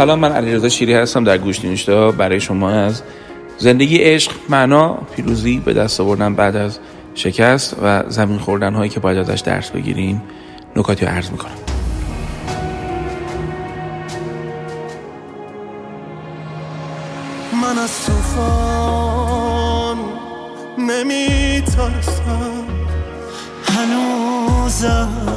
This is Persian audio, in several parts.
سلام من علیرضا شیری هستم در گوش نوشته برای شما از زندگی عشق معنا پیروزی به دست آوردن بعد از شکست و زمین خوردن هایی که باید ازش درس بگیریم نکاتی رو عرض می‌کنم. من از توفان نمیترسم. هنوزم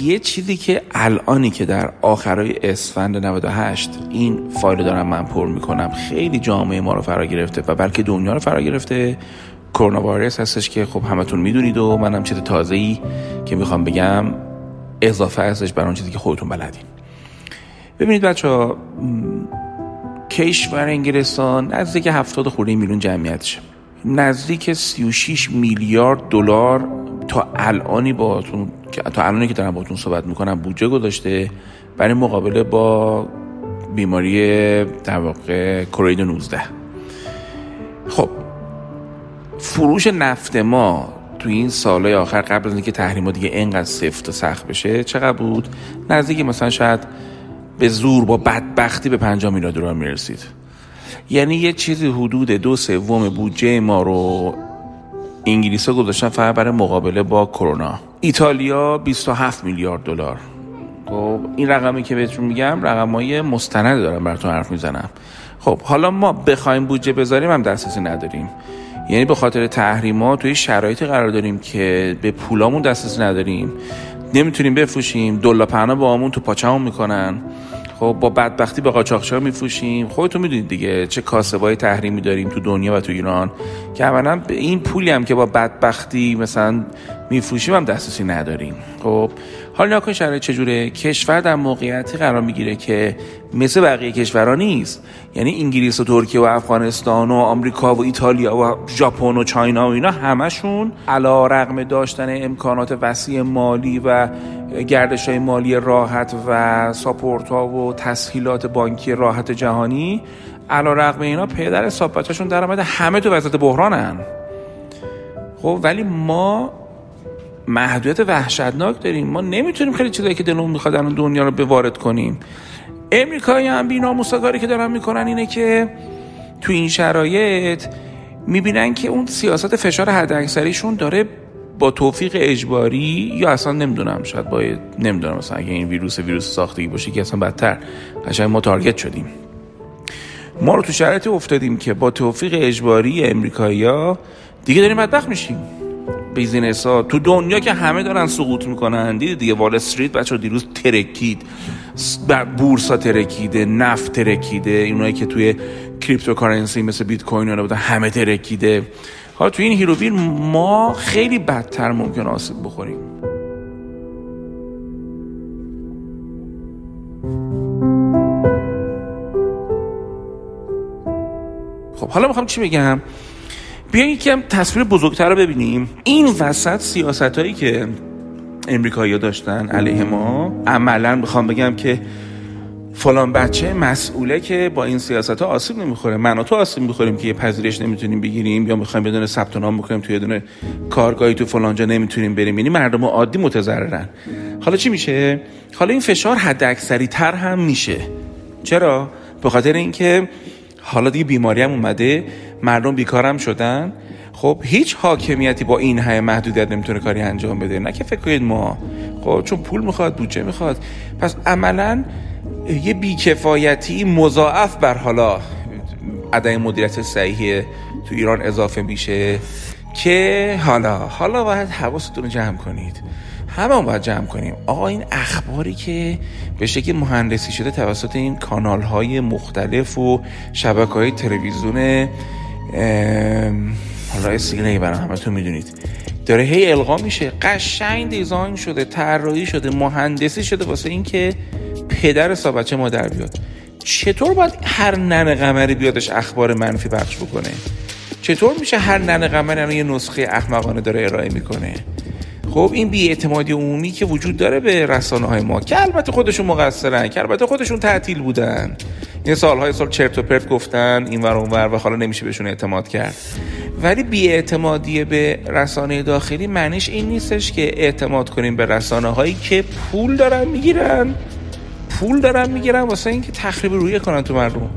یه چیزی که الانی که در آخرای اسفند 98 این فایل دارم من پر می‌کنم خیلی جامعه ما رو فرا گرفته و بلکه دنیا رو فرا گرفته. کرونا وایرس هستش که خب همتون می‌دونید و منم چیز تازه ای که می‌خوام بگم اضافه هستش بر اون چیزی که خودتون بلدین. ببینید بچه ها کشور انگلستان نزدیک 70 خورده میلیون جمعیتشه. نزدیک 36 میلیارد دلار تا الانی باهاتون تا الانی که دارم باهاتون صحبت می‌کنم بودجه گذاشته برای مقابله با بیماری در واقع کووید 19 خب فروش نفت ما تو این سالهای آخر قبل از اینکه تحریما دیگه اینقدر سفت و سخت بشه چقدر بود؟ نزدیک مثلا شاید به زور با بدبختی به 5 میلیارد دلار می‌رسید. یعنی یه چیزی حدود دو سوم بودجه ما رو انگلیس ها گذاشتن فقط برای مقابله با کرونا. ایتالیا 27 میلیارد دلار. خب این رقمی که بهتون میگم رقمای مستند دارم براتون حرف می‌زنم. خب حالا ما بخوایم بودجه بذاریم هم دسترسی نداریم. یعنی به خاطر تحریمات توی شرایطی قرار داریم که به پولامون دسترسی نداریم. نمی‌تونیم بفروشیم. دلا پهنا با آمون تو پاچمون می‌کنن. خب با بدبختی به قاچاقچی میفروشیم. خودتون می‌دونید دیگه چه کاسبای تحریمی داریم تو دنیا و تو ایران. که اولا به این پولی هم که با بدبختی مثلا میفروشیم هم دسترسی نداریم. خب حالا نکن شرایط چجوره؟ کشور در موقعیتی قرار می‌گیره که مثل بقیه کشورها نیست. یعنی انگلیس و ترکیه و افغانستان و آمریکا و ایتالیا و ژاپن و چاینا و اینا همشون علا رقم داشتن امکانات وسیع مالی و گردش های مالی راحت و ساپورت ها و تسهیلات بانکی راحت جهانی علا رقم اینا پدر حساب بچهشون در همه تو وضعیت بحرانن. خب ولی ما محدودیت وحشتناک داریم. ما نمی‌تونیم خیلی چیزایی که دلمون می‌خواد الان دنیا رو به وارد کنیم. امریکایی هم بینا که دارن می‌کنن اینه که تو این شرایط می‌بینن که اون سیاست فشار حداکثریشون داره با توفیق اجباری یا اصلا نمی‌دونم شاید باید نمی‌دونم مثلا اگه این ویروس ویروس ساختگی باشه که اصلا بدتر. قشنگ ما target شدیم. ما رو تو شرایطی افتادیم که با توفیق اجباری امریکایی‌ها دیگه داریم بدبخت میشیم. business ها تو دنیا که همه دارن سقوط می‌کنن. دیدی دیگه وال استریت بچه دیروز ترکید. بورسا ترکیده نفت ترکیده. اینایی که توی cryptocurrency مثل بیت کوین بودن همه ترکیده. حالا تو این هیر و ویر ما خیلی بدتر ممکن آسیب بخوریم. خب حالا می‌خوام چی بگم؟ بیاین یکم تصویر بزرگتر رو ببینیم. این وسط سیاست هایی که امریکایی داشتن علیه ما عملا می‌خوام بگم که فلان بچه مسئوله که با این سیاست ها آسیب نمی‌خوره. من و تو آسیب می‌خوریم که یه پذیرش نمی‌تونیم بگیریم یا می‌خوایم بدون ثبت نام بکنیم توی دونه کارگاهی تو فلانجا نمی‌تونیم بریم. یعنی مردم عادی متضررن. حالا چی میشه؟ حالا این فشار حد اکثری تر هم میشه. چرا؟ به خاطر اینکه حالا دیگه بیماری هم اومده. مردم بیکارم شدن. خب هیچ حاکمیتی با این همه محدودیت نمی‌تونه کاری انجام بده. نه که فکر کنید ما. خب چون پول می‌خواد بودجه می‌خواد. پس عملا یه بیکفایتی مضاعف بر حالا عدم مدیریت صحیح تو ایران اضافه میشه که حالا حالا باید حواستون رو جمع کنید. همه هم باید جمع کنیم. آقا این اخباری که به شکل مهندسی شده توسط این کانال های مختلف و شبکه های تلویزیون حالا اسیگنه برای همه تو می‌دونید. داره هی القا میشه. قشنگ دیزاین شده طراحی شده مهندسی شده واسه اینکه پدر حساب ما در بیاد. چطور باید هر نن قمری بیادش اخبار منفی بخش بکنه؟ چطور میشه هر نن قمری یه نسخه احمقانه داره ارائه می‌کنه؟ خب این اعتمادی عمومی که وجود داره به رسانه های ما که البته خودشون مقصرن که البته خودشون تعطیل بودن. این سالهای سال چرت و پرت گفتن این ور اون ور و حالا نمیشه بهشون اعتماد کرد. ولی بیاعتمادی به رسانه داخلی معنیش این نیستش که اعتماد کنیم به رسانه هایی که پول دارن می‌گیرن. پول دارن می‌گیرن واسه اینکه تخریب رویه کنن تو مردم.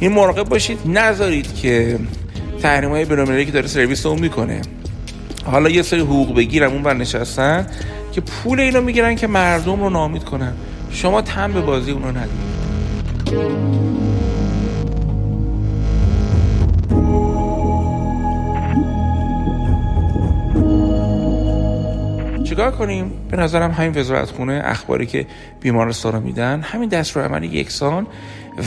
این مراقب باشید نذارید که تحریم های که داره سرویس اون می‌کنه. حالا یه سری حقوق بگیرم اون بر نشستن که پول اینو می‌گیرن که مردم رو نامید کنن. شما تم به بازی اونو ندید. چیکار کنیم؟ به نظرم همین وزارت خونه اخباری که بیمارستان رو میدن همین دستور عملی یکسان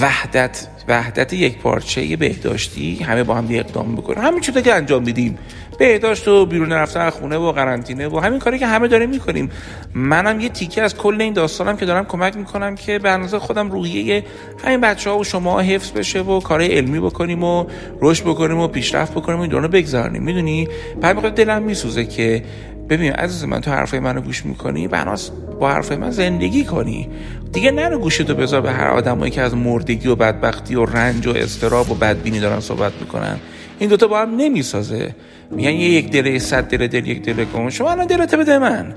وحدت وحدت یک پارچه بهداشتی همه با هم اقدام بکنیم همین چیزی که انجام میدیم. بهداشت و بیرون رفتن از خونه و قرنطینه و همین کاری که همه داریم می‌کنیم. منم یه تیکه از کل این داستانم که دارم کمک می‌کنم که به اندازه خودم روحیه همین بچه ها و شما حفظ بشه و کار علمی بکنیم و رشد بکنیم و پیشرفت بکنیم و این دونه بگذاریم می‌دونی؟ بعد دلم میسوزه که ببین عزیز من تو حرفای منو گوش می‌کنی؟ بناس با حرفای من زندگی کنی. دیگه نرو گوشتو بذار به هر آدمایی که از مردگی و بدبختی و رنج و استراب و بدبینی دارن صحبت می‌کنن. این دوتا با هم نمی‌سازه. میگن یه یک دل صد دل دل یک دل کن. شما الان دلت بده من.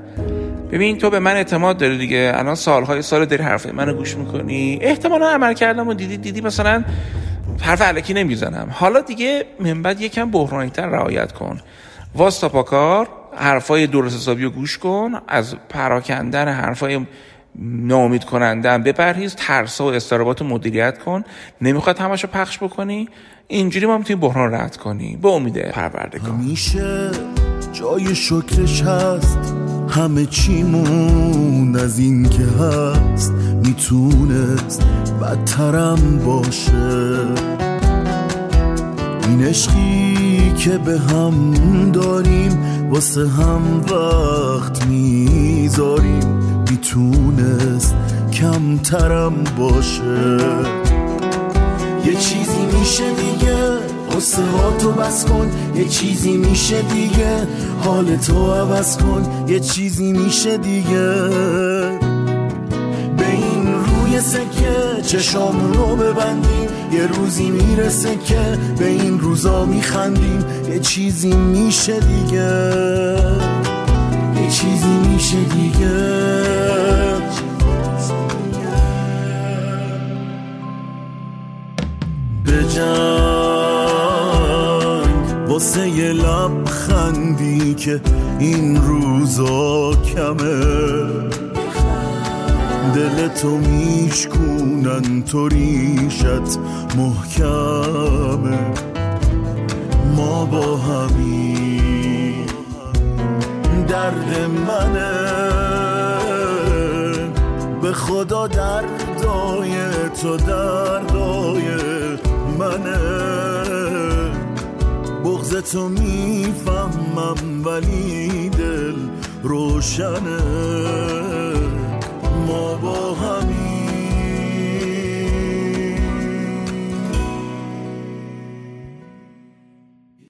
ببین تو به من اعتماد داری دیگه. الان سالهای سال داری حرفای منو گوش می‌کنی. احتمالا عمل کردم و دیدی دیدی مثلا حرف علکی نمی‌زنم. حالا دیگه من بعد یکم بحرانیتر رعایت کن. واستا پاکار حرفای درست حسابی رو گوش کن. از پراکندن حرفای نامید کنندن بپرهیز. ترسا و استرابات مدیریت کن. نمی‌خواد همشو پخش بکنی. اینجوری ما می‌تونیم بحران رد کنی به امید پروردگار. همیشه جای شکرش هست. همه چیمون از این که هست. می‌تونست بدترم باشه. این عشقی که به هم داریم واسه هم وقت می‌ذاریم. می‌تونست کمترم باشه. یه چیزی میشه دیگه. قصه ها تو بس کن. یه چیزی میشه دیگه. حال تو عوض کن. یه چیزی میشه دیگه. به این روی سکه چشام رو ببندیم. یه روزی می‌رسه که به این روزا میخندیم. یه چیزی میشه دیگه. یه چیزی میشه دیگه. به جنگ واسه یه لبخندی که این روزا کمه. دل تو میشکونن تو ریشت محکمه. ما با همی درد منه. به خدا دردای تو دردای تو می‌فهمم ولی دل روشنه. ما با